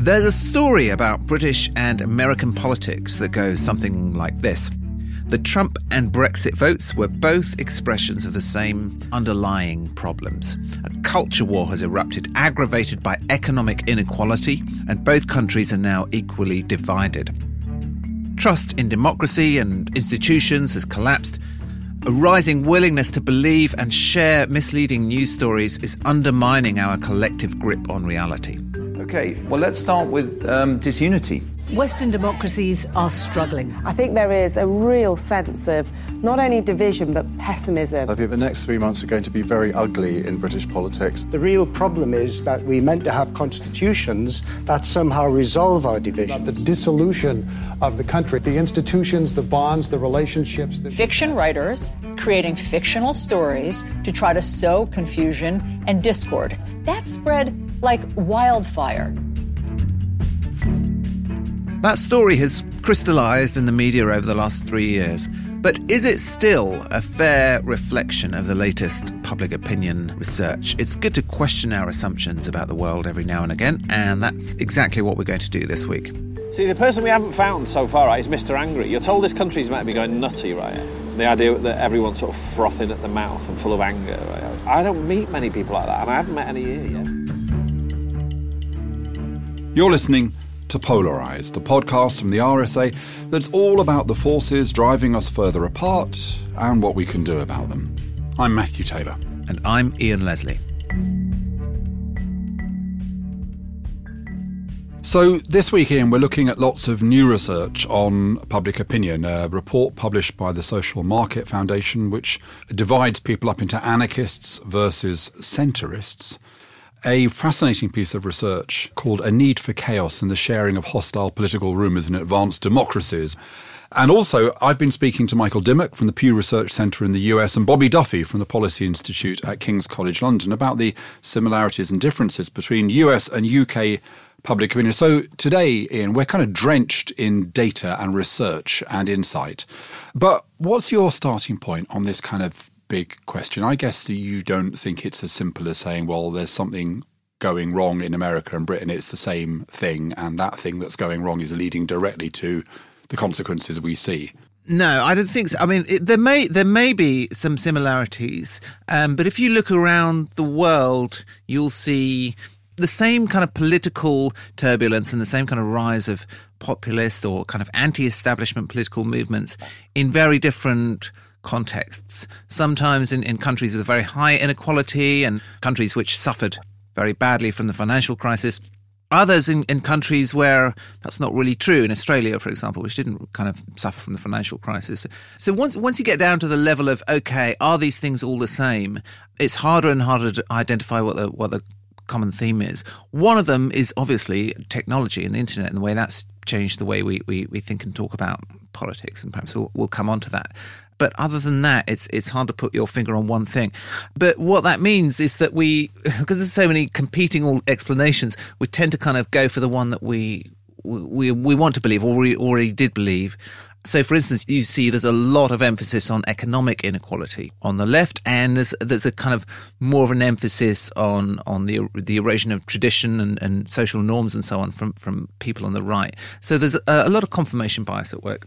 There's a story about British and American politics that goes something like this. The Trump and Brexit votes were both expressions of the same underlying problems. A culture war has erupted, aggravated by economic inequality, and both countries are now equally divided. Trust in democracy and institutions has collapsed. A rising willingness to believe and share misleading news stories is undermining our collective grip on reality. Okay, well, let's start with um, disunity. Western democracies are struggling. I think there is a real sense of not only division but pessimism. I think the next three months are going to be very ugly in British politics. The real problem is that we meant to have constitutions that somehow resolve our divisions. The dissolution of the country, the institutions, the bonds, the relationships. The... Fiction writers creating fictional stories to try to sow confusion and discord. That spread like wildfire. That story has crystallised in the media over the last three years. But is it still a fair reflection of the latest public opinion research? It's good to question our assumptions about the world every now and again, and that's exactly what we're going to do this week. See, the person we haven't found so far right, is Mr. Angry. You're told this country's meant to be going nutty, right? The idea that everyone's sort of frothing at the mouth and full of anger. Right? I don't meet many people like that, and I haven't met any here yet. You're listening to Polarise, the podcast from the RSA that's all about the forces driving us further apart and what we can do about them. I'm Matthew Taylor. And I'm Ian Leslie. So, this week, Ian, we're looking at lots of new research on public opinion. A report published by the Social Market Foundation, which divides people up into anarchists versus centrists a fascinating piece of research called A Need for Chaos and the Sharing of Hostile Political Rumours in Advanced Democracies. And also, I've been speaking to Michael Dimock from the Pew Research Centre in the US and Bobby Duffy from the Policy Institute at King's College London about the similarities and differences between US and UK public opinion. So today, Ian, we're kind of drenched in data and research and insight. But what's your starting point on this kind of big question. I guess you don't think it's as simple as saying, well, there's something going wrong in America and Britain, it's the same thing, and that thing that's going wrong is leading directly to the consequences we see. No, I don't think so. I mean, it, there may there may be some similarities, um, but if you look around the world, you'll see the same kind of political turbulence and the same kind of rise of populist or kind of anti-establishment political movements in very different contexts. Sometimes in, in countries with a very high inequality and countries which suffered very badly from the financial crisis. Others in, in countries where that's not really true. In Australia, for example, which didn't kind of suffer from the financial crisis. So once once you get down to the level of okay, are these things all the same? It's harder and harder to identify what the what the common theme is. One of them is obviously technology and the internet and the way that's changed the way we, we, we think and talk about politics, and perhaps we'll, we'll come on to that. But other than that, it's it's hard to put your finger on one thing. But what that means is that we, because there's so many competing explanations, we tend to kind of go for the one that we we we want to believe or we already did believe. So, for instance, you see there's a lot of emphasis on economic inequality on the left, and there's there's a kind of more of an emphasis on on the the erosion of tradition and, and social norms and so on from from people on the right. So there's a, a lot of confirmation bias at work.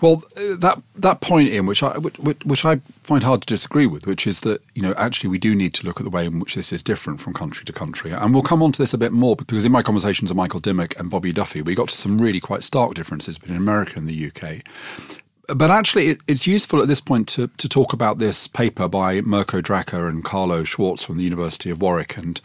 Well, uh, that that point in which I which, which, I find hard to disagree with, which is that you know actually we do need to look at the way in which this is different from country to country, and we'll come on to this a bit more because in my conversations with Michael Dimock and Bobby Duffy, we got to some really quite stark differences between America and the UK. But actually, it, it's useful at this point to, to talk about this paper by Mirko Draca and Carlo Schwarz from the University of Warwick and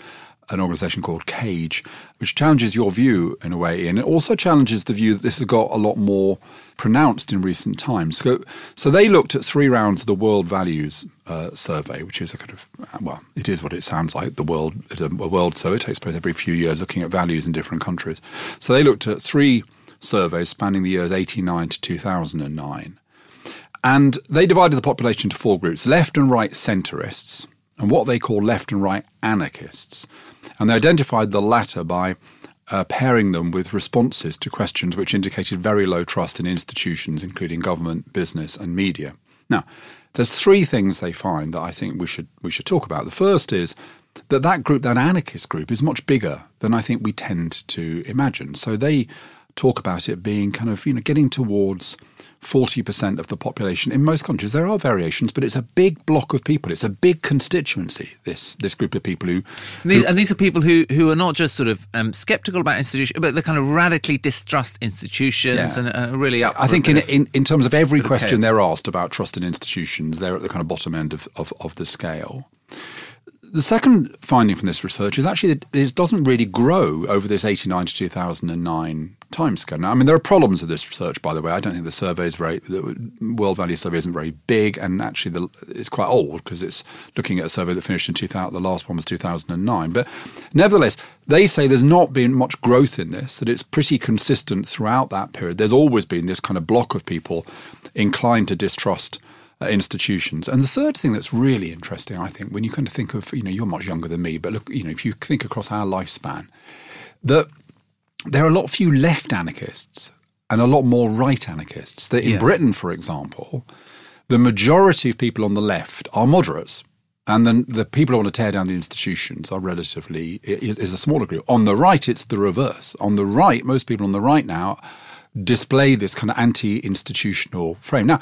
an organisation called Cage, which challenges your view in a way, and it also challenges the view that this has got a lot more pronounced in recent times. So, so they looked at three rounds of the World Values uh, Survey, which is a kind of well, it is what it sounds like. The world, a, a world survey takes place every few years, looking at values in different countries. So they looked at three surveys spanning the years eighty nine to two thousand and nine, and they divided the population into four groups: left and right centrists, and what they call left and right anarchists. And they identified the latter by uh, pairing them with responses to questions which indicated very low trust in institutions, including government, business, and media. Now, there's three things they find that I think we should we should talk about. The first is that that group, that anarchist group, is much bigger than I think we tend to imagine. So they talk about it being kind of you know getting towards 40% of the population in most countries. There are variations, but it's a big block of people. It's a big constituency, this this group of people who. And these, and these are people who, who are not just sort of um, skeptical about institutions, but they kind of radically distrust institutions Yeah. and are really up I think in, of- in, in terms of every bit of question they're asked about trust in institutions, they're at the kind of bottom end of, of, of the scale. The second finding from this research is actually that it doesn't really grow over this 89 to 2009 timescale. Now, I mean, there are problems with this research, by the way. I don't think the survey is very, the World Value Survey isn't very big, and actually the, it's quite old because it's looking at a survey that finished in 2000, the last one was 2009. But nevertheless, they say there's not been much growth in this, that it's pretty consistent throughout that period. There's always been this kind of block of people inclined to distrust Uh, institutions. And the third thing that's really interesting, I think, when you kind of think of, you know, you're much younger than me, but look, you know, if you think across our lifespan, that there are a lot few left anarchists and a lot more right anarchists. That in Yeah. Britain, for example, the majority of people on the left are moderates. And then the people who want to tear down the institutions are relatively is, is a smaller group. On the right, it's the reverse. On the right, most people on the right now display this kind of anti-institutional frame. Now,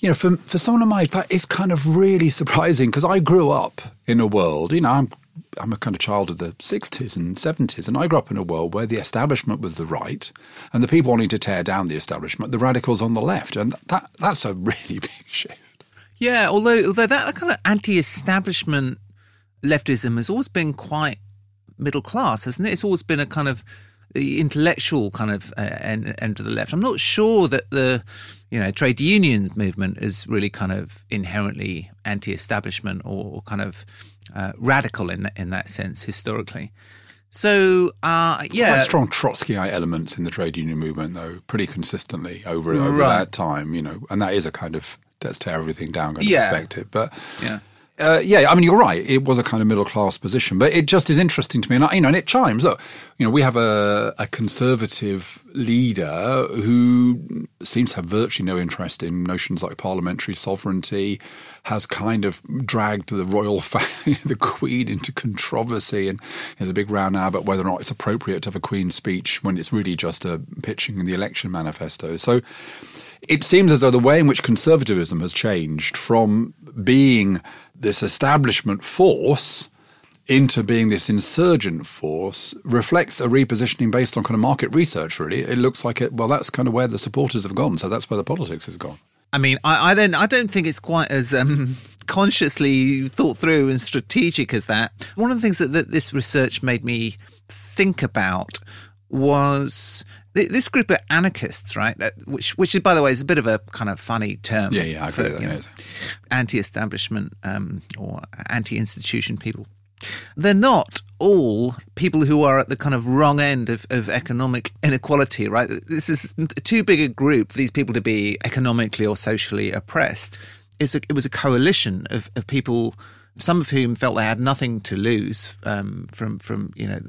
you know, for for someone of my that is kind of really surprising because I grew up in a world, you know, I'm I'm a kind of child of the 60s and 70s, and I grew up in a world where the establishment was the right, and the people wanting to tear down the establishment, the radicals on the left, and that that's a really big shift. Yeah, although although that kind of anti-establishment leftism has always been quite middle class, hasn't it? It's always been a kind of the intellectual kind of uh, end, end of the left. I'm not sure that the you know trade union movement is really kind of inherently anti-establishment or kind of uh, radical in that, in that sense historically. So uh, yeah, Quite strong Trotskyite elements in the trade union movement, though, pretty consistently over over Right. that time, you know, and that is a kind of let's tear everything down kind of Yeah. perspective. But yeah. Uh, yeah, I mean, you're right. It was a kind of middle class position, but it just is interesting to me, and you know, and it chimes. Look, you know, we have a, a conservative leader who seems to have virtually no interest in notions like parliamentary sovereignty. Has kind of dragged the royal family, the Queen, into controversy, and there's a big row now about whether or not it's appropriate to have a Queen's speech when it's really just a pitching in the election manifesto. So it seems as though the way in which conservatism has changed from being this establishment force into being this insurgent force reflects a repositioning based on kind of market research, really. It looks like it, well, that's kind of where the supporters have gone, so that's where the politics has gone. I mean, I, I don't, I don't think it's quite as um, consciously thought through and strategic as that. One of the things that, that this research made me think about was this group of anarchists, right? Which, which is, by the way, is a bit of a kind of funny term. Yeah, yeah, I agree with you that, know, anti-establishment um, or anti-institution people. They're not all people who are at the kind of wrong end of, of economic inequality, right? This is too big a group for these people to be economically or socially oppressed. It's a, it was a coalition of, of people, some of whom felt they had nothing to lose um, from from you know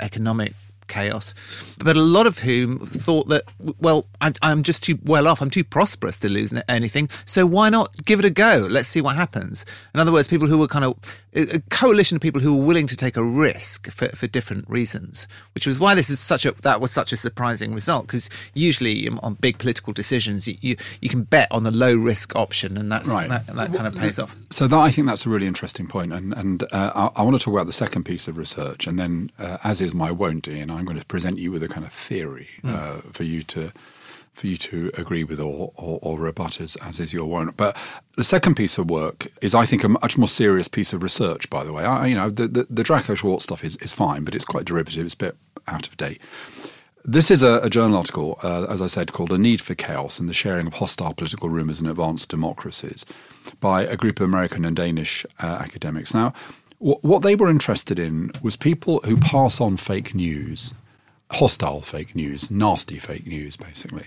economic chaos, but a lot of whom thought that, well, I'm just too well off, I'm too prosperous to lose anything, so why not give it a go? Let's see what happens. In other words, people who were kind of a coalition of people who were willing to take a risk for, for different reasons, which was why this is such a that was such a surprising result because usually on big political decisions you, you you can bet on the low risk option and that's Right. that, that kind of pays off. So that I think that's a really interesting point, and and uh, I, I want to talk about the second piece of research, and then, uh, as is my wont, Ian, I'm going to present you with a kind of theory uh, for you to for you to agree with or, or, or rebut as, as is your wont. But the second piece of work is, I think, a much more serious piece of research. By the way, I, you know, the, the, the Draca Schwarz stuff is, is fine, but it's quite derivative. It's a bit out of date. This is a, a journal article, uh, as I said, called A Need for Chaos and the Sharing of Hostile Political Rumours in Advanced Democracies by a group of American and Danish uh, academics. Now, wh- what they were interested in was people who pass on fake news, hostile fake news, nasty fake news, basically.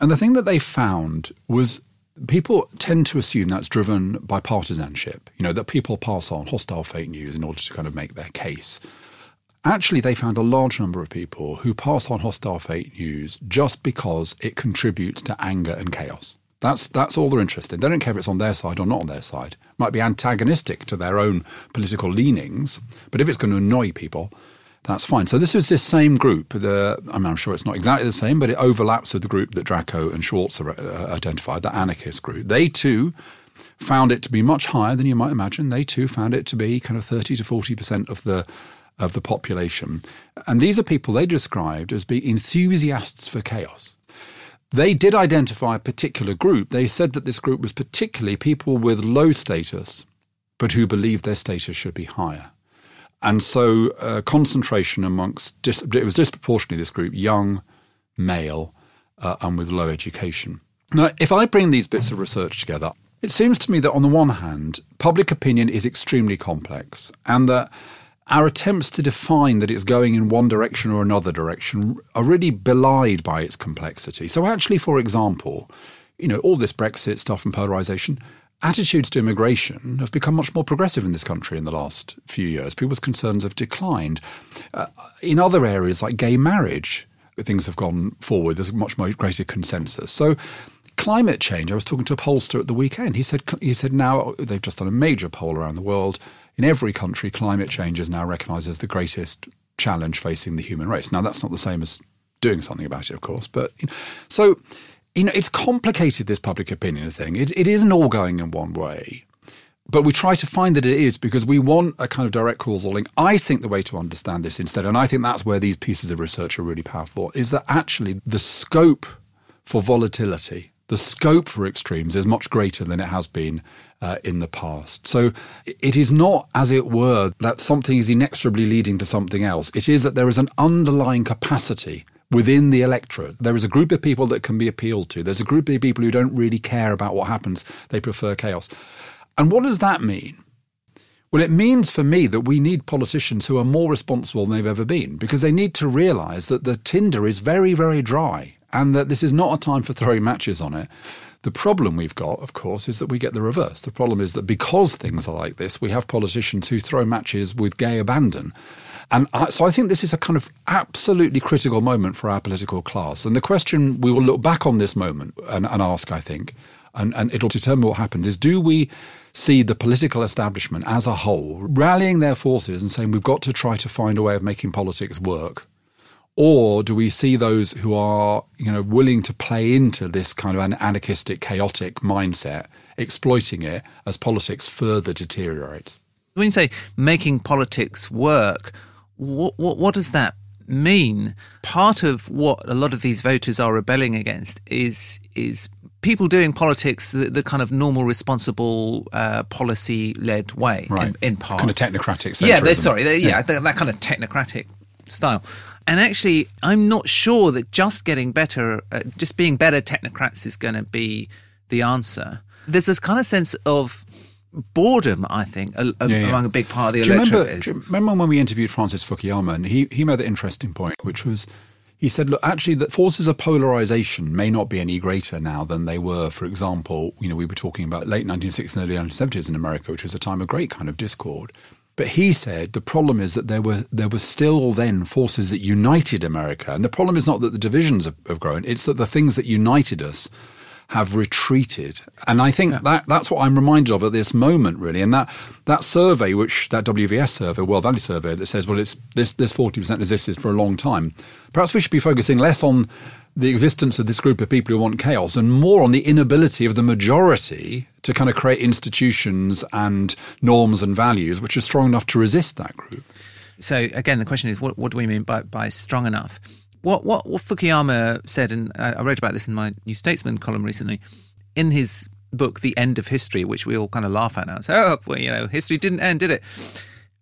And the thing that they found was people tend to assume that's driven by partisanship, you know, that people pass on hostile fake news in order to kind of make their case. Actually, they found a large number of people who pass on hostile fake news just because it contributes to anger and chaos. That's that's all they're interested in. They don't care if it's on their side or not on their side. It might be antagonistic to their own political leanings, but if it's going to annoy people, that's fine. So this is this same group. The, I mean, I'm sure it's not exactly the same, but it overlaps with the group that Draca and Schwarz uh, identified, the anarchist group. They too found it to be much higher than you might imagine. They too found it to be kind of 30 to 40 percent of the of the population. And these are people they described as being enthusiasts for chaos. They did identify a particular group. They said that this group was particularly people with low status, but who believed their status should be higher. And so, uh, concentration amongst, dis- it was disproportionately this group, young, male, uh, and with low education. Now, if I bring these bits of research together, it seems to me that on the one hand, public opinion is extremely complex, and that our attempts to define that it's going in one direction or another direction are really belied by its complexity. So, actually, for example, you know, all this Brexit stuff and polarization, attitudes to immigration have become much more progressive in this country in the last few years. People's concerns have declined. Uh, in other areas like gay marriage, things have gone forward. There's much more greater consensus. So, climate change. I was talking to a pollster at the weekend. He said he said now they've just done a major poll around the world in every country, climate change is now recognised as the greatest challenge facing the human race. Now, that's not the same as doing something about it, of course, but so you know, it's complicated. This public opinion thing. It, it isn't all going in one way. But we try to find that it is because we want a kind of direct causal link. I think the way to understand this instead, and I think that's where these pieces of research are really powerful, is that actually the scope for volatility, the scope for extremes is much greater than it has been uh, in the past. So it is not, as it were, that something is inexorably leading to something else. It is that there is an underlying capacity within the electorate. There is a group of people that can be appealed to. There's a group of people who don't really care about what happens, they prefer chaos. And what does that mean? Well, it means for me that we need politicians who are more responsible than they've ever been because they need to realise that the tinder is very, very dry and that this is not a time for throwing matches on it. The problem we've got, of course, is that we get the reverse. The problem is that because things are like this, we have politicians who throw matches with gay abandon. And I, so I think this is a kind of absolutely critical moment for our political class. And the question we will look back on this moment and, and ask, I think, and, and it'll determine what happens, is do we see the political establishment as a whole rallying their forces and saying we've got to try to find a way of making politics work? Or do we see those who are, you know, willing to play into this kind of an anarchistic, chaotic mindset, exploiting it as politics further deteriorates? When you say making politics work, what, what, what does that mean? Part of what a lot of these voters are rebelling against is is people doing politics the, the kind of normal, responsible, uh, policy-led way. Right. In, in part, kind of technocratic. Yeah, they're sorry. They're, yeah, yeah. That, that kind of technocratic style. And actually, I'm not sure that just getting better, uh, just being better technocrats is going to be the answer. There's this kind of sense of boredom, I think, a, a, yeah, yeah. among a big part of the do electorate. Remember, do you remember when we interviewed Francis Fukuyama, and he, he made the interesting point, which was he said, look, actually, the forces of polarization may not be any greater now than they were, for example, you know, we were talking about late 1960s and early 1970s in America, which was a time of great kind of discord. But he said the problem is that there were there were still then forces that united America, and the problem is not that the divisions have, have grown; it's that the things that united us have retreated. And I think yeah. that that's what I'm reminded of at this moment, really. And that that survey, which that WVS survey, World Value Survey, that says, well, it's this this 40% existed for a long time. Perhaps we should be focusing less on the existence of this group of people who want chaos and more on the inability of the majority to kind of create institutions and norms and values which are strong enough to resist that group. So again, the question is, what, what do we mean by, by strong enough? What, what, what Fukuyama said, and I wrote about this in my New Statesman column recently, in his book, The End of History, which we all kind of laugh at now. So, oh, well, you know, history didn't end, did it?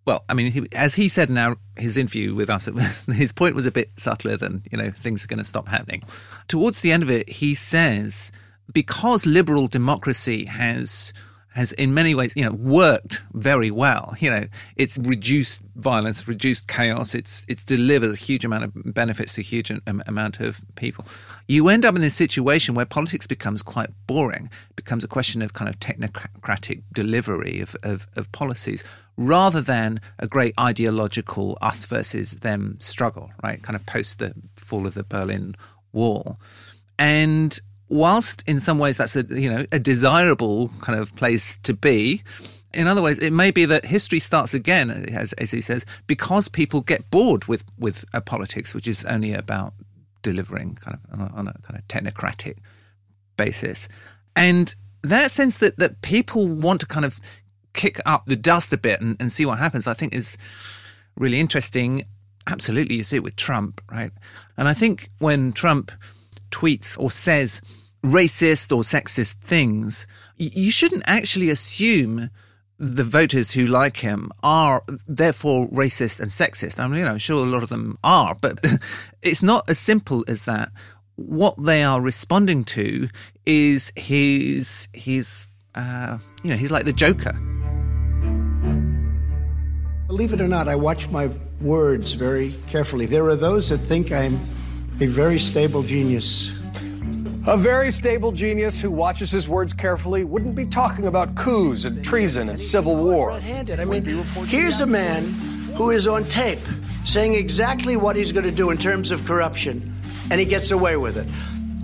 well, I mean, he, as he said in our, his interview with us, his point was a bit subtler than, you know, things are going to stop happening. Towards the end of it, he says, because liberal democracy has has in many ways, you know, worked very well. You know, it's reduced violence, reduced chaos. It's it's delivered a huge amount of benefits to a huge amount of people. You end up in this situation where politics becomes quite boring. Becomes a question of kind of technocratic delivery of, of, of policies rather than a great ideological us versus them struggle, right? Kind of post the fall of the Berlin Wall. And whilst in some ways that's a you know a desirable kind of place to be, in other ways, it may be that history starts again, as, as he says, because people get bored with with uh, politics, which is only about delivering kind of on a, on a kind of technocratic basis, and that sense that that people want to kind of kick up the dust a bit and, and see what happens, I think is really interesting. Absolutely, you see it with Trump, right? And I think when Trump tweets or says racist or sexist things, you shouldn't actually assume the voters who like him are therefore racist and sexist. I mean, you know, I'm sure a lot of them are, but it's not as simple as that. What they are responding to is his his uh, you know he's like the Joker. Believe it or not, I watch my words very carefully. There are those that think I'm a very stable genius. A very stable genius who watches his words carefully wouldn't be talking about coups and treason and civil war. I mean, here's a man who is on tape saying exactly what he's going to do in terms of corruption, and he gets away with it.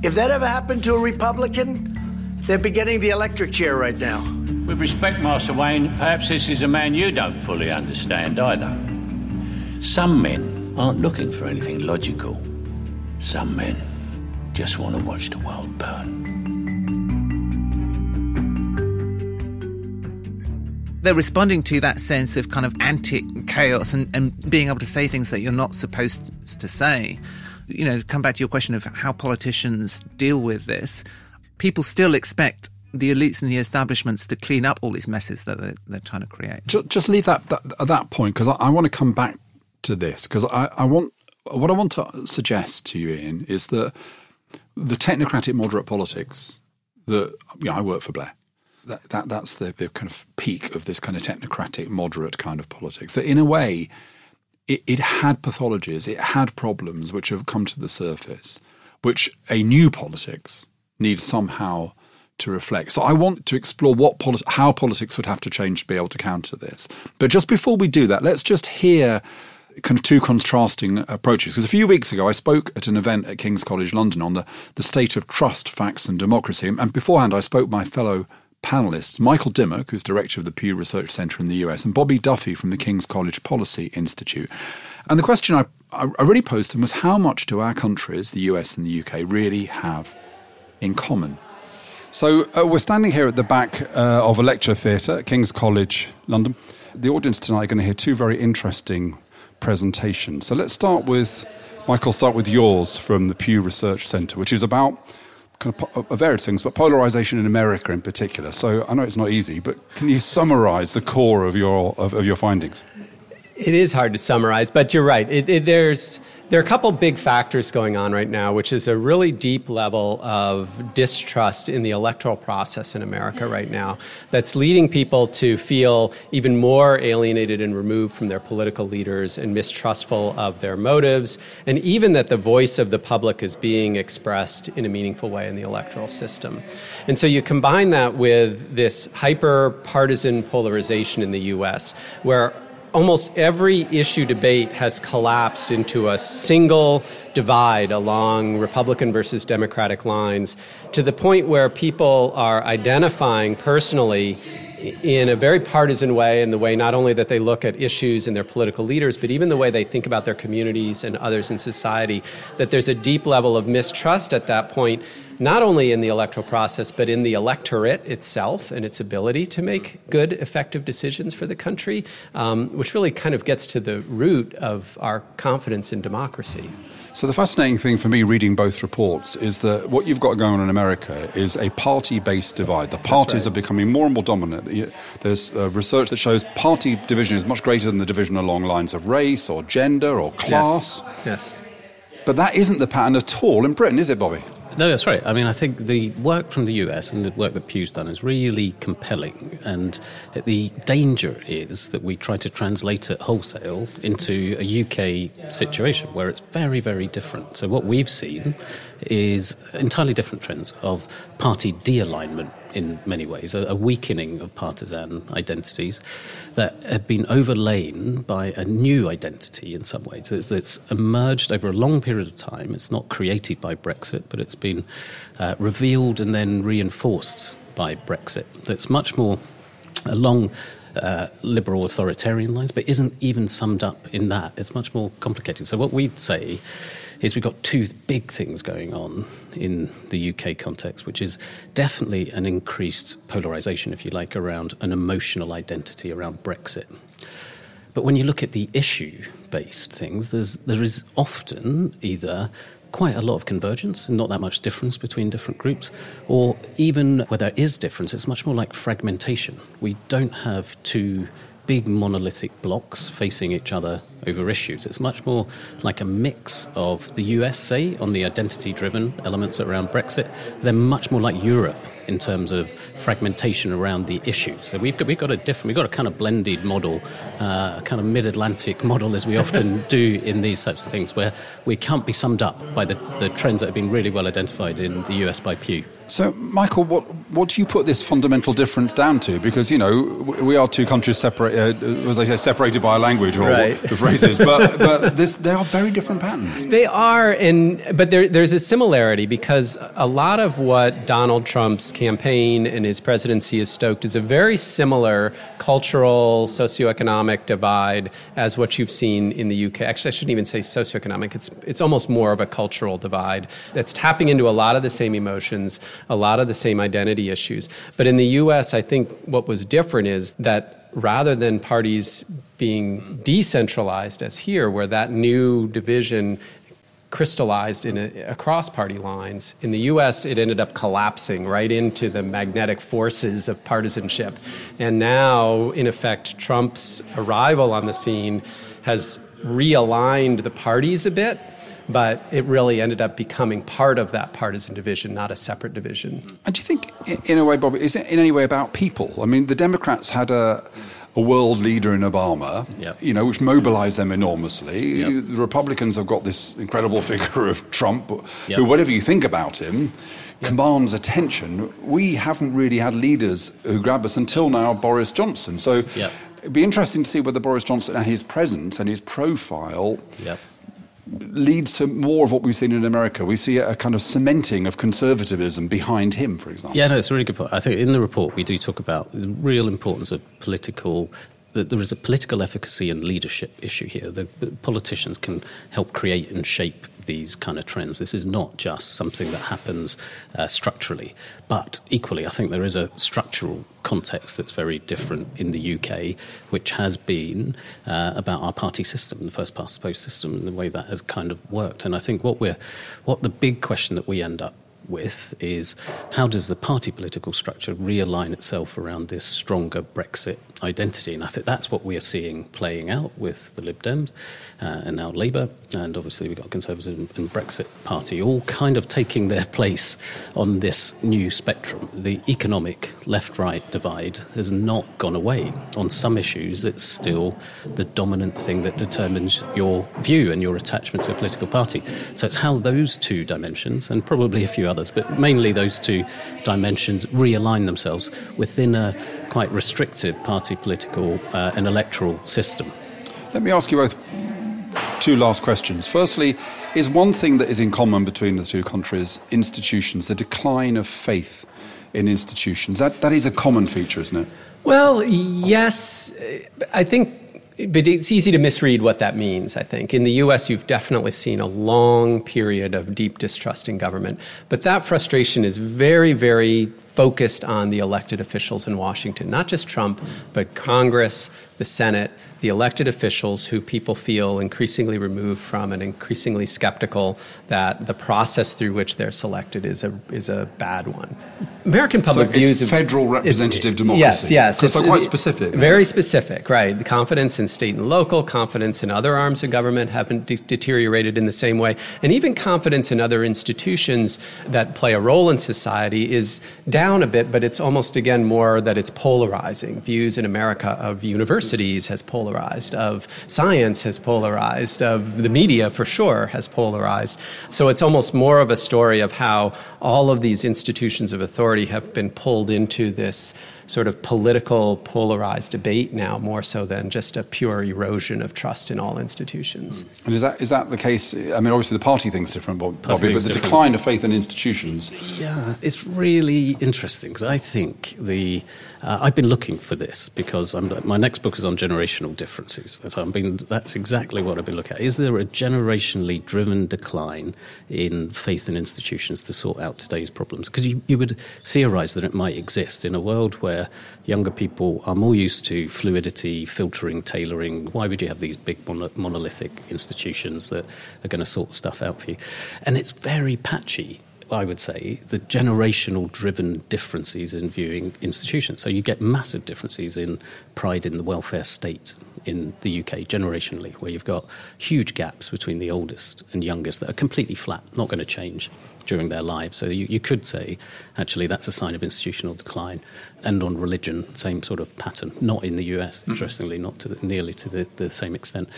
If that ever happened to a Republican, they'd be getting the electric chair right now. With respect, Master Wayne, perhaps this is a man you don't fully understand either. Some men aren't looking for anything logical. Some men just want to watch the world burn. They're responding to that sense of kind of antic chaos and, and being able to say things that you're not supposed to say. You know, come back to your question of how politicians deal with this. People still expect the elites and the establishments to clean up all these messes that they're, they're trying to create. Just, just leave that, that at that point because I, I, want to come back to this because I, I want what I want to suggest to you, Ian, is that the technocratic moderate politics that you know, I work for Blair. That, that that's the, the kind of peak of this kind of technocratic moderate kind of politics. That in a way, it, it had pathologies, it had problems which have come to the surface, which a new politics needs somehow to reflect. So I want to explore what politi- how politics would have to change to be able to counter this. But just before we do that, let's just hear kind of two contrasting approaches. Because a few weeks ago, I spoke at an event at King's College London on the, the state of trust, facts, and democracy. And beforehand, I spoke my fellow panelists, Michael Dimock, who's director of the Pew Research Centre in the US, and Bobby Duffy from the King's College Policy Institute. And the question I, I really posed to them was how much do our countries, the US and the UK, really have in common? So uh, we're standing here at the back uh, of a lecture theatre at King's College, London. The audience tonight are going to hear two very interesting presentation. So let's start with, Michael, start with yours from the Pew Research Centre, which is about kind of various things, but polarization in America in particular. So I know it's not easy, but can you summarize the core of your, of, of your findings? It is hard to summarize, but you're right. It, it, there's there are a couple big factors going on right now, which is a really deep level of distrust in the electoral process in America right mm. now that's leading people to feel even more alienated and removed from their political leaders and mistrustful of their motives, and even that the voice of the public is being expressed in a meaningful way in the electoral system. And so you combine that with this hyper partisan polarization in the US, where almost every issue debate has collapsed into a single divide along Republican versus Democratic lines to the point where people are identifying personally in a very partisan way in the way not only that they look at issues and their political leaders but even the way they think about their communities and others in society that there's a deep level of mistrust at that point not only in the electoral process, but in the electorate itself and its ability to make good, effective decisions for the country, um, which really kind of gets to the root of our confidence in democracy. So, the fascinating thing for me reading both reports is that what you've got going on in America is a party based divide. The parties right. are becoming more and more dominant. There's uh, research that shows party division is much greater than the division along lines of race or gender or class. Yes. yes. But that isn't the pattern at all in Britain, is it, Bobby? No, that's right. I mean, I think the work from the US and the work that Pew's done is really compelling. And the danger is that we try to translate it wholesale into a UK situation where it's very, very different. So, what we've seen is entirely different trends of party de alignment in many ways, a, a weakening of partisan identities that have been overlain by a new identity in some ways that's, that's emerged over a long period of time. It's not created by Brexit, but it's been uh, revealed and then reinforced by Brexit. That's much more along uh, liberal authoritarian lines, but isn't even summed up in that. It's much more complicated. So, what we'd say is we've got two big things going on in the UK context, which is definitely an increased polarization, if you like, around an emotional identity around Brexit. But when you look at the issue based things, there's, there is often either quite a lot of convergence and not that much difference between different groups, or even where there is difference, it's much more like fragmentation. We don't have two big monolithic blocks facing each other over issues. It's much more like a mix of the US, say, on the identity driven elements around Brexit. They're much more like Europe in terms of fragmentation around the issues. So we've got, we've got a different, we've got a kind of blended model, uh, a kind of mid Atlantic model, as we often do in these types of things, where we can't be summed up by the, the trends that have been really well identified in the US by Pew. So, Michael, what, what do you put this fundamental difference down to? Because, you know, we are two countries separated, uh, as I say, separated by a language or right. the phrases, but, but this, they are very different patterns. They are, and, but there, there's a similarity because a lot of what Donald Trump's campaign and his presidency has stoked is a very similar cultural, socioeconomic divide as what you've seen in the UK. Actually, I shouldn't even say socioeconomic, it's, it's almost more of a cultural divide that's tapping into a lot of the same emotions a lot of the same identity issues. But in the US, I think what was different is that rather than parties being decentralized as here, where that new division crystallized in a, across party lines. In the US, it ended up collapsing right into the magnetic forces of partisanship. And now, in effect, Trump's arrival on the scene has realigned the parties a bit but it really ended up becoming part of that partisan division, not a separate division. And do you think, in a way, Bob, is it in any way about people? I mean, the Democrats had a a world leader in Obama, yep. you know, which mobilized them enormously. Yep. The Republicans have got this incredible figure of Trump, yep. who, whatever you think about him, commands attention. We haven't really had leaders who grab us until now, Boris Johnson. So it'd be interesting to see whether Boris Johnson and his presence and his profile leads to more of what we've seen in America. We see a kind of cementing of conservatism behind him, for example. Yeah, no, it's a really good point. I think in the report we do talk about the real importance of political that there is a political efficacy and leadership issue here. The, politicians can help create and shape these kind of trends. This is not just something that happens uh, structurally, but equally, I think there is a structural context that's very different in the UK, which has been uh, about our party system, the first past the post system, and the way that has kind of worked. And I think what we're, what the big question that we end up with is how does the party political structure realign itself around this stronger Brexit identity? And I think that's what we're seeing playing out with the Lib Dems uh, and now Labour, and obviously we've got Conservative and Brexit Party all kind of taking their place on this new spectrum. The economic left right divide has not gone away. On some issues, it's still the dominant thing that determines your view and your attachment to a political party. So it's how those two dimensions, and probably a few others, but mainly those two dimensions realign themselves within a quite restricted party political uh, and electoral system. Let me ask you both two last questions. Firstly, is one thing that is in common between the two countries institutions, the decline of faith in institutions? That, that is a common feature, isn't it? Well, yes. I think but it's easy to misread what that means, I think. In the US, you've definitely seen a long period of deep distrust in government. But that frustration is very, very focused on the elected officials in Washington, not just Trump, but Congress, the Senate, the elected officials who people feel increasingly removed from and increasingly skeptical that the process through which they're selected is a is a bad one. American public so views it's federal representative democracy. Yes, yes, it's, quite specific. Very specific, right? The confidence in state and local, confidence in other arms of government haven't de- deteriorated in the same way, and even confidence in other institutions that play a role in society is down a bit. But it's almost again more that it's polarizing views in America of universities universities has polarized, of science has polarized, of the media for sure has polarized. So it's almost more of a story of how all of these institutions of authority have been pulled into this sort of political polarized debate now more so than just a pure erosion of trust in all institutions. And is that is that the case? I mean, obviously the party thing's different, Bobby, but the different. decline of faith in institutions. Yeah, it's really interesting because I think the uh, I've been looking for this because I'm, my next book is on generational differences. So I've been, that's exactly what I've been looking at. Is there a generationally driven decline in faith in institutions to sort out today's problems? Because you, you would theorize that it might exist in a world where younger people are more used to fluidity, filtering, tailoring. Why would you have these big monolithic institutions that are going to sort stuff out for you? And it's very patchy I would say, the generational driven differences in viewing institutions. So you get massive differences in pride in the welfare state in the UK generationally, where you've got huge gaps between the oldest and youngest that are completely flat, not going to change during their lives. So you, you could say, actually, that's a sign of institutional decline. And on religion, same sort of pattern. Not in the US, mm-hmm. interestingly, not to the, nearly to the, the same extent.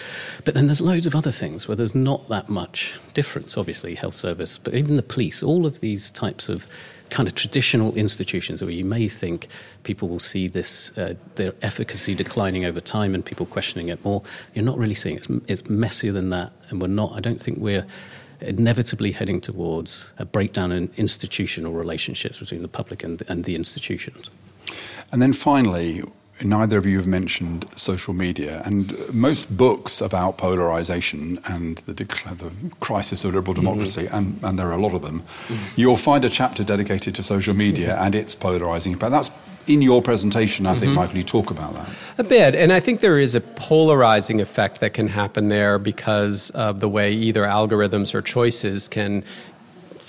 But then there's loads of other things where there's not that much difference. Obviously, health service, but even the police. All of these types of kind of traditional institutions where you may think people will see this uh, their efficacy declining over time and people questioning it more. You're not really seeing it. It's, it's messier than that, and we're not. I don't think we're inevitably heading towards a breakdown in institutional relationships between the public and, and the institutions. And then finally, neither of you have mentioned social media, and most books about polarization and the, decl- the crisis of liberal mm-hmm. democracy, mm-hmm. and, and, there are a lot of them, mm-hmm. you'll find a chapter dedicated to social media mm-hmm. and its polarizing impact. That's in your presentation, I think, mm-hmm. Michael, you talk about that. A bit. And I think there is a polarizing effect that can happen there because of the way either algorithms or choices can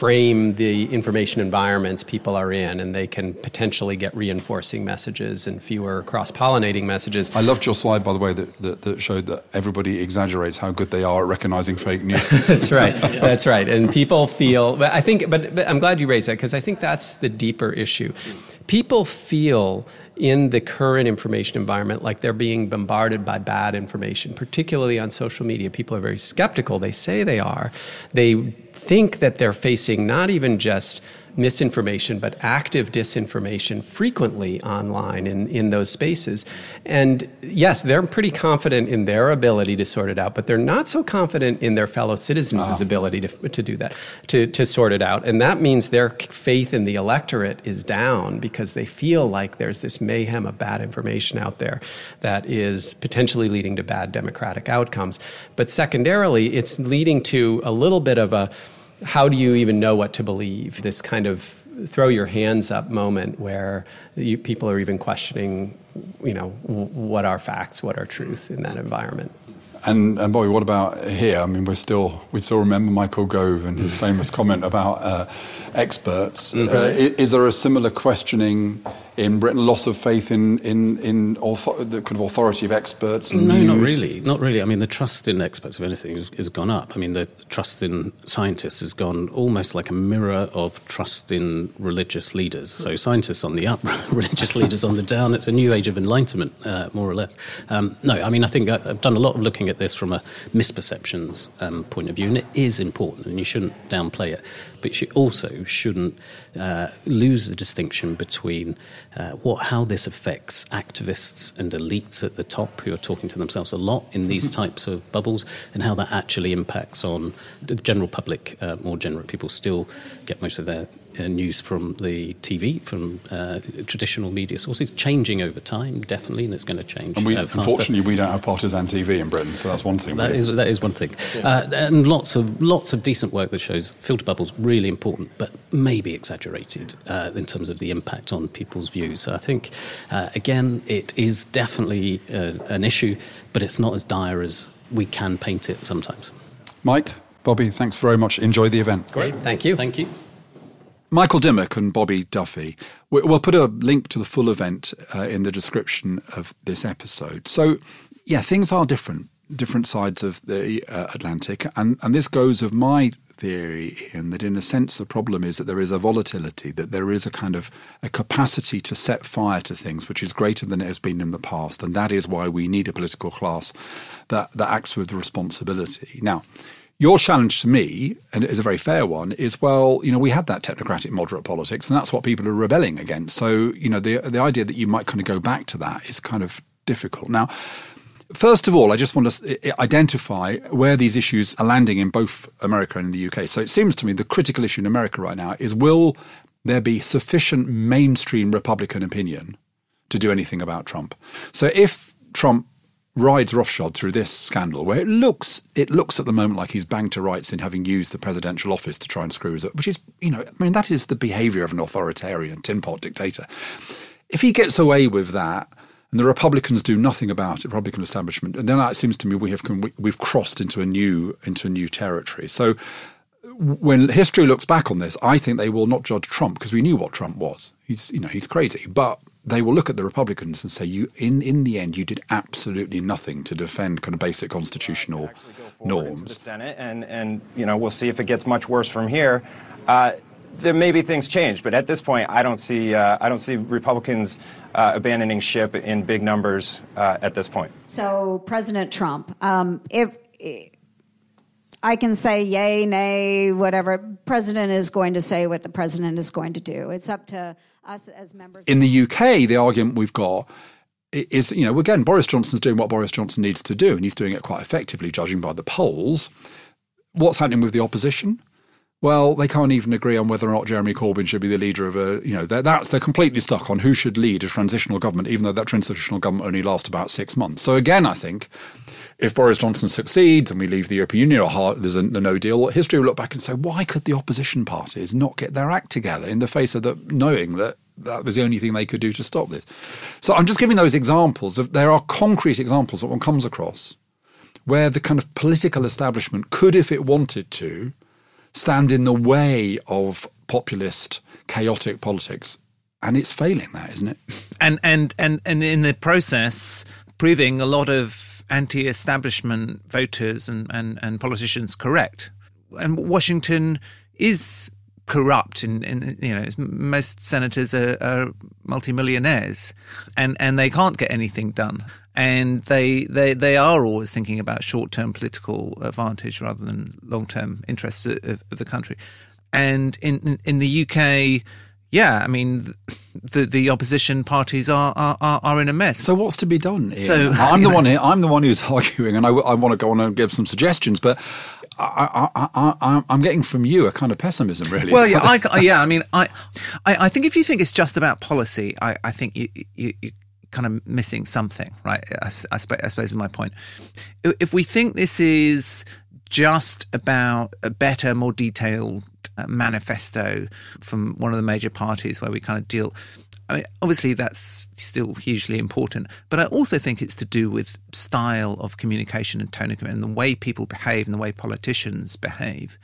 frame the information environments people are in, and they can potentially get reinforcing messages and fewer cross pollinating messages. I loved your slide, by the way, that, that, that, showed that everybody exaggerates how good they are at recognizing fake news. that's right. That's right. And people feel, but I think, but, but I'm glad you raised that because I think that's the deeper issue. People feel in the current information environment like they're being bombarded by bad information, particularly on social media. People are very skeptical. They say they are. They think that they're facing not even just misinformation, but active disinformation frequently online in, in those spaces. And yes, they're pretty confident in their ability to sort it out, but they're not so confident in their fellow citizens' oh. ability to, to do that, to, to sort it out. And that means their faith in the electorate is down because they feel like there's this mayhem of bad information out there that is potentially leading to bad democratic outcomes. But secondarily, it's leading to a little bit of a how do you even know what to believe? This kind of throw your hands up moment where you, people are even questioning, you know, what are facts, what are truth in that environment. And, and Bobby, what about here? I mean, we're still we still remember Michael Gove and his famous comment about uh, experts. Mm-hmm. Uh, is, is, there a similar questioning in Britain, loss of faith in in in author- the kind of authority of experts? no, news? not really, not really. I mean, the trust in experts, of anything, has, has, gone up. I mean, the trust in scientists has gone almost like a mirror of trust in religious leaders. So scientists on the up, religious leaders on the down. It's a new age of enlightenment, uh, more or less. Um, no, I mean, I think I've done a lot of looking at this from a misperceptions um, point of view, and it is important, and you shouldn't downplay it. But she also shouldn't uh, lose the distinction between uh, what, how this affects activists and elites at the top who are talking to themselves a lot in these types of bubbles, and how that actually impacts on the general public uh, more generally. People still get most of their news from the TV, from uh, traditional media sources, changing over time, definitely, and it's going to change. And we, uh, unfortunately, we don't have partisan TV in Britain, so that's one thing. That is, that is one thing, yeah. uh, and lots of lots of decent work that shows filter bubbles really important, but maybe exaggerated uh, in terms of the impact on people's views. So I think, uh, again, it is definitely an issue, but it's not as dire as we can paint it sometimes. Mike, Bobby, thanks very much. Enjoy the event. Great, thank you. Thank you. Michael Dimock and Bobby Duffy. We'll put a link to the full event uh, in the description of this episode. So, yeah, things are different, different sides of the uh, Atlantic. And, and this goes of my theory, and that in a sense the problem is that there is a volatility, that there is a kind of a capacity to set fire to things which is greater than it has been in the past, and that is why we need a political class that, that acts with responsibility. Now, your challenge to me, and it is a very fair one, is well, you know, we had that technocratic moderate politics, and that's what people are rebelling against. So, you know, the the idea that you might kind of go back to that is kind of difficult. Now, First of all, I just want to identify where these issues are landing in both America and the UK. So it seems to me the critical issue in America right now is will there be sufficient mainstream Republican opinion to do anything about Trump? So if Trump rides roughshod through this scandal, where it looks it looks at the moment like he's banged to rights in having used the presidential office to try and screw us up, which is you know I mean that is the behaviour of an authoritarian tin pot dictator. If he gets away with that. And the Republicans do nothing about it, Republican establishment, and then it seems to me we have we've crossed into a new into a new territory. So when history looks back on this, I think they will not judge Trump because we knew what Trump was. He's you know he's crazy, but they will look at the Republicans and say, "You, in in the end, you did absolutely nothing to defend kind of basic constitutional norms." the Senate, and and you know we'll see if it gets much worse from here. Uh, there may be things change, but at this point, I don't see uh, I don't see Republicans uh, abandoning ship in big numbers uh, at this point. So, President Trump, um, if I can say yay, nay, whatever, president is going to say what the president is going to do. It's up to us as members. In the UK, the argument we've got is, you know, again, Boris Johnson's doing what Boris Johnson needs to do, and he's doing it quite effectively, judging by the polls. What's happening with the opposition? Well, they can't even agree on whether or not Jeremy Corbyn should be the leader of a, you know, they're, that's they're completely stuck on who should lead a transitional government, even though that transitional government only lasts about six months. So again, I think if Boris Johnson succeeds and we leave the European Union or there's a, the No Deal, history will look back and say, why could the opposition parties not get their act together in the face of the knowing that that was the only thing they could do to stop this? So I'm just giving those examples. Of, there are concrete examples that one comes across where the kind of political establishment could, if it wanted to, stand in the way of populist, chaotic politics. And it's failing that, isn't it? And and and and in the process, proving a lot of anti-establishment voters and, and, and politicians correct. And Washington is corrupt in, in you know most senators are, are multimillionaires and and they can't get anything done and they they they are always thinking about short-term political advantage rather than long-term interests of, of the country and in in the UK yeah, I mean, the the opposition parties are are, are in a mess. So what's to be done? Ian? So I'm the know. one. I'm the one who's arguing, and I, I want to go on and give some suggestions, but. I, I, I, I'm getting from you a kind of pessimism, really. Well, yeah, I, yeah. I mean, I, I, I think if you think it's just about policy, I, I think you, you, you kind of missing something, right? I, I, I suppose is my point. If we think this is just about a better, more detailed uh, manifesto from one of the major parties where we kind of deal. I mean, obviously, that's still hugely important, but I also think it's to do with style of communication and tone of communication, and the way people behave and the way politicians behave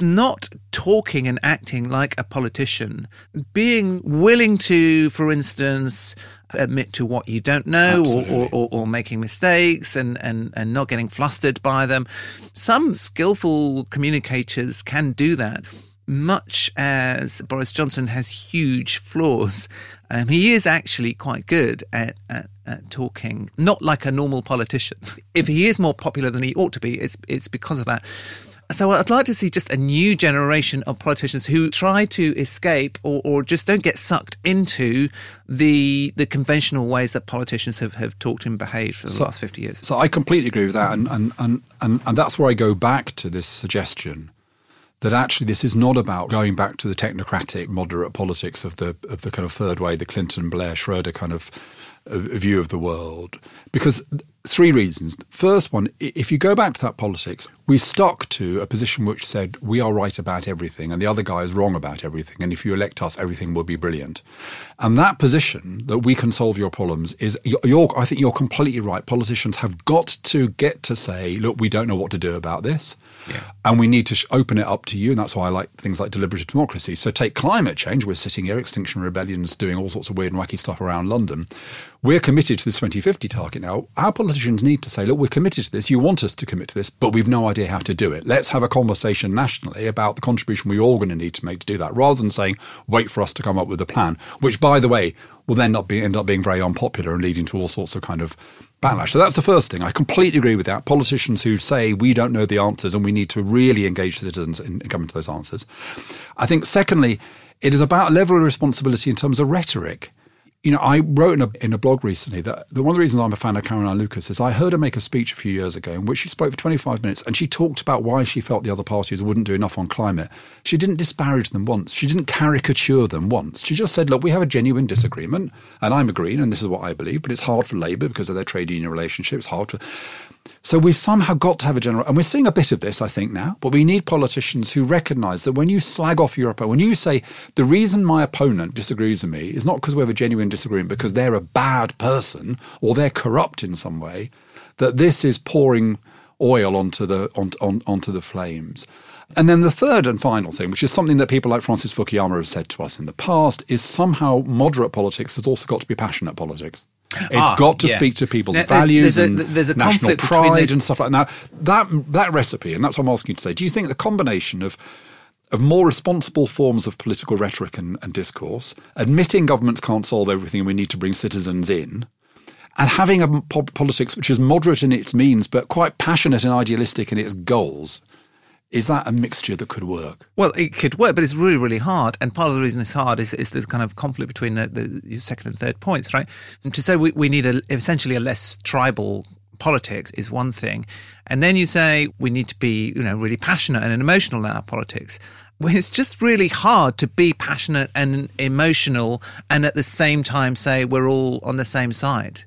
not talking and acting like a politician, being willing to, for instance, admit to what you don't know or, or, or, or, making mistakes and, and, and not getting flustered by them. Some skillful communicators can do that. Much as Boris Johnson has huge flaws, um, he is actually quite good at, at, at, talking, not like a normal politician. If he is more popular than he ought to be, it's it's because of that. So I'd like to see just a new generation of politicians who try to escape or, or just don't get sucked into the the conventional ways that politicians have, have talked and behaved for the so, last 50 years. So I completely agree with that. And, and, and, and, and that's where I go back to this suggestion that actually this is not about going back to the technocratic moderate politics of the of the kind of third way, the Clinton, Blair, Schroeder kind of uh, view of the world. Because three reasons. First one, if you go back to that politics, we stuck to a position which said we are right about everything and the other guy is wrong about everything. And if you elect us, everything will be brilliant. And that position that we can solve your problems is, you're, I think you're completely right. Politicians have got to get to say, look, we don't know what to do about this. Yeah. And we need to sh- open it up to you. And that's why I like things like deliberative democracy. So take climate change. We're sitting here, Extinction Rebellion's doing all sorts of weird and wacky stuff around London we're committed to this 2050 target now. Our politicians need to say, look, we're committed to this. You want us to commit to this, but we've no idea how to do it. Let's have a conversation nationally about the contribution we're all going to need to make to do that, rather than saying, wait for us to come up with a plan, which, by the way, will then not be, end up being very unpopular and leading to all sorts of kind of backlash. So that's the first thing. I completely agree with that. Politicians who say we don't know the answers and we need to really engage citizens in, in coming to those answers. I think, secondly, it is about a level of responsibility in terms of rhetoric you know, I wrote in a, in a blog recently that the, one of the reasons I'm a fan of Caroline Lucas is I heard her make a speech a few years ago in which she spoke for 25 minutes and she talked about why she felt the other parties wouldn't do enough on climate. She didn't disparage them once. She didn't caricature them once. She just said, look, we have a genuine disagreement and I'm a Green and this is what I believe, but it's hard for Labour because of their trade union relationship. It's hard for. So we've somehow got to have a general, and we're seeing a bit of this, I think, now. But we need politicians who recognise that when you slag off opponent, when you say the reason my opponent disagrees with me is not because we have a genuine disagreement, because they're a bad person or they're corrupt in some way, that this is pouring oil onto the on, on, onto the flames. And then the third and final thing, which is something that people like Francis Fukuyama have said to us in the past, is somehow moderate politics has also got to be passionate politics. It's Ah, got to yeah. speak to people's Now, values there's a- and there's a national pride and stuff like that. Now, that that recipe, and that's what I'm asking you to say. Do you think the combination of of more responsible forms of political rhetoric and, and discourse, admitting governments can't solve everything and we need to bring citizens in, and having a po- politics which is moderate in its means but quite passionate and idealistic in its goals, is that a mixture that could work? Well, it could work, but it's really, really hard. And part of the reason it's hard is, is there's kind of conflict between the, the second and third points, right? And to say we, we need a, essentially a less tribal politics is one thing. And then you say we need to be, you know, really passionate and emotional in our politics. Well, it's just really hard to be passionate and emotional and at the same time say we're all on the same side.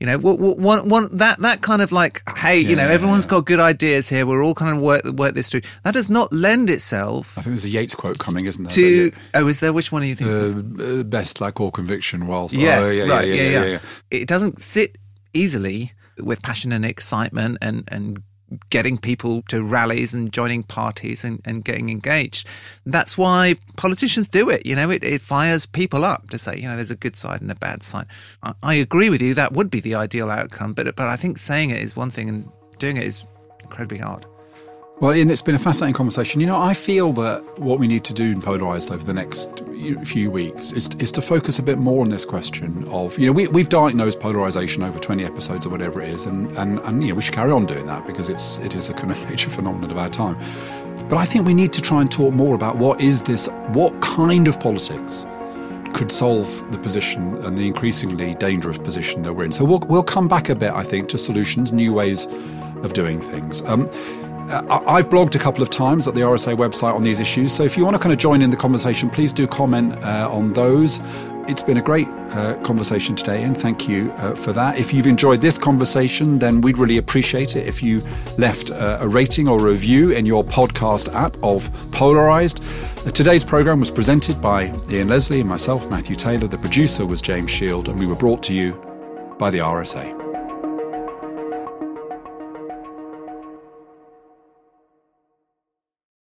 You know, one, one, that that kind of like, hey, you know, Yeah. everyone's got good ideas here. We're all kind of work work this through. That does not lend itself I think there's a Yeats quote coming, isn't there? to. Oh, is there? Which one are you thinking? Uh, uh, best lack or conviction whilst yeah, oh, yeah, right, yeah, yeah, yeah, yeah. It doesn't sit easily with passion and excitement and and getting people to rallies and joining parties and, and getting engaged. That's why politicians do it. You know, it, it fires people up to say, you know, there's a good side and a bad side. I, I agree with you. That would be the ideal outcome. But but I think saying it is one thing and doing it is incredibly hard. Well, Ian, it's been a fascinating conversation. You know, I feel that what we need to do in Polarised over the next few weeks is, is to focus a bit more on this question of, you know, we, we've diagnosed polarisation over 20 episodes or whatever it is, and, and, and, you know, we should carry on doing that because it's, it is a kind of major phenomenon of our time. But I think we need to try and talk more about what is this, what kind of politics could solve the position and the increasingly dangerous position that we're in. So we'll, we'll come back a bit, I think, to solutions, new ways of doing things. Um, I've blogged a couple of times at the RSA website on these issues, so if you want to kind of join in the conversation, please do comment uh, on those. It's been a great uh, conversation today, and thank you uh, for that. If you've enjoyed this conversation, then we'd really appreciate it if you left uh, a rating or review in your podcast app of Polarized. Uh, today's program was presented by Ian Leslie and myself, Matthew Taylor. The producer was James Shield, and we were brought to you by the RSA.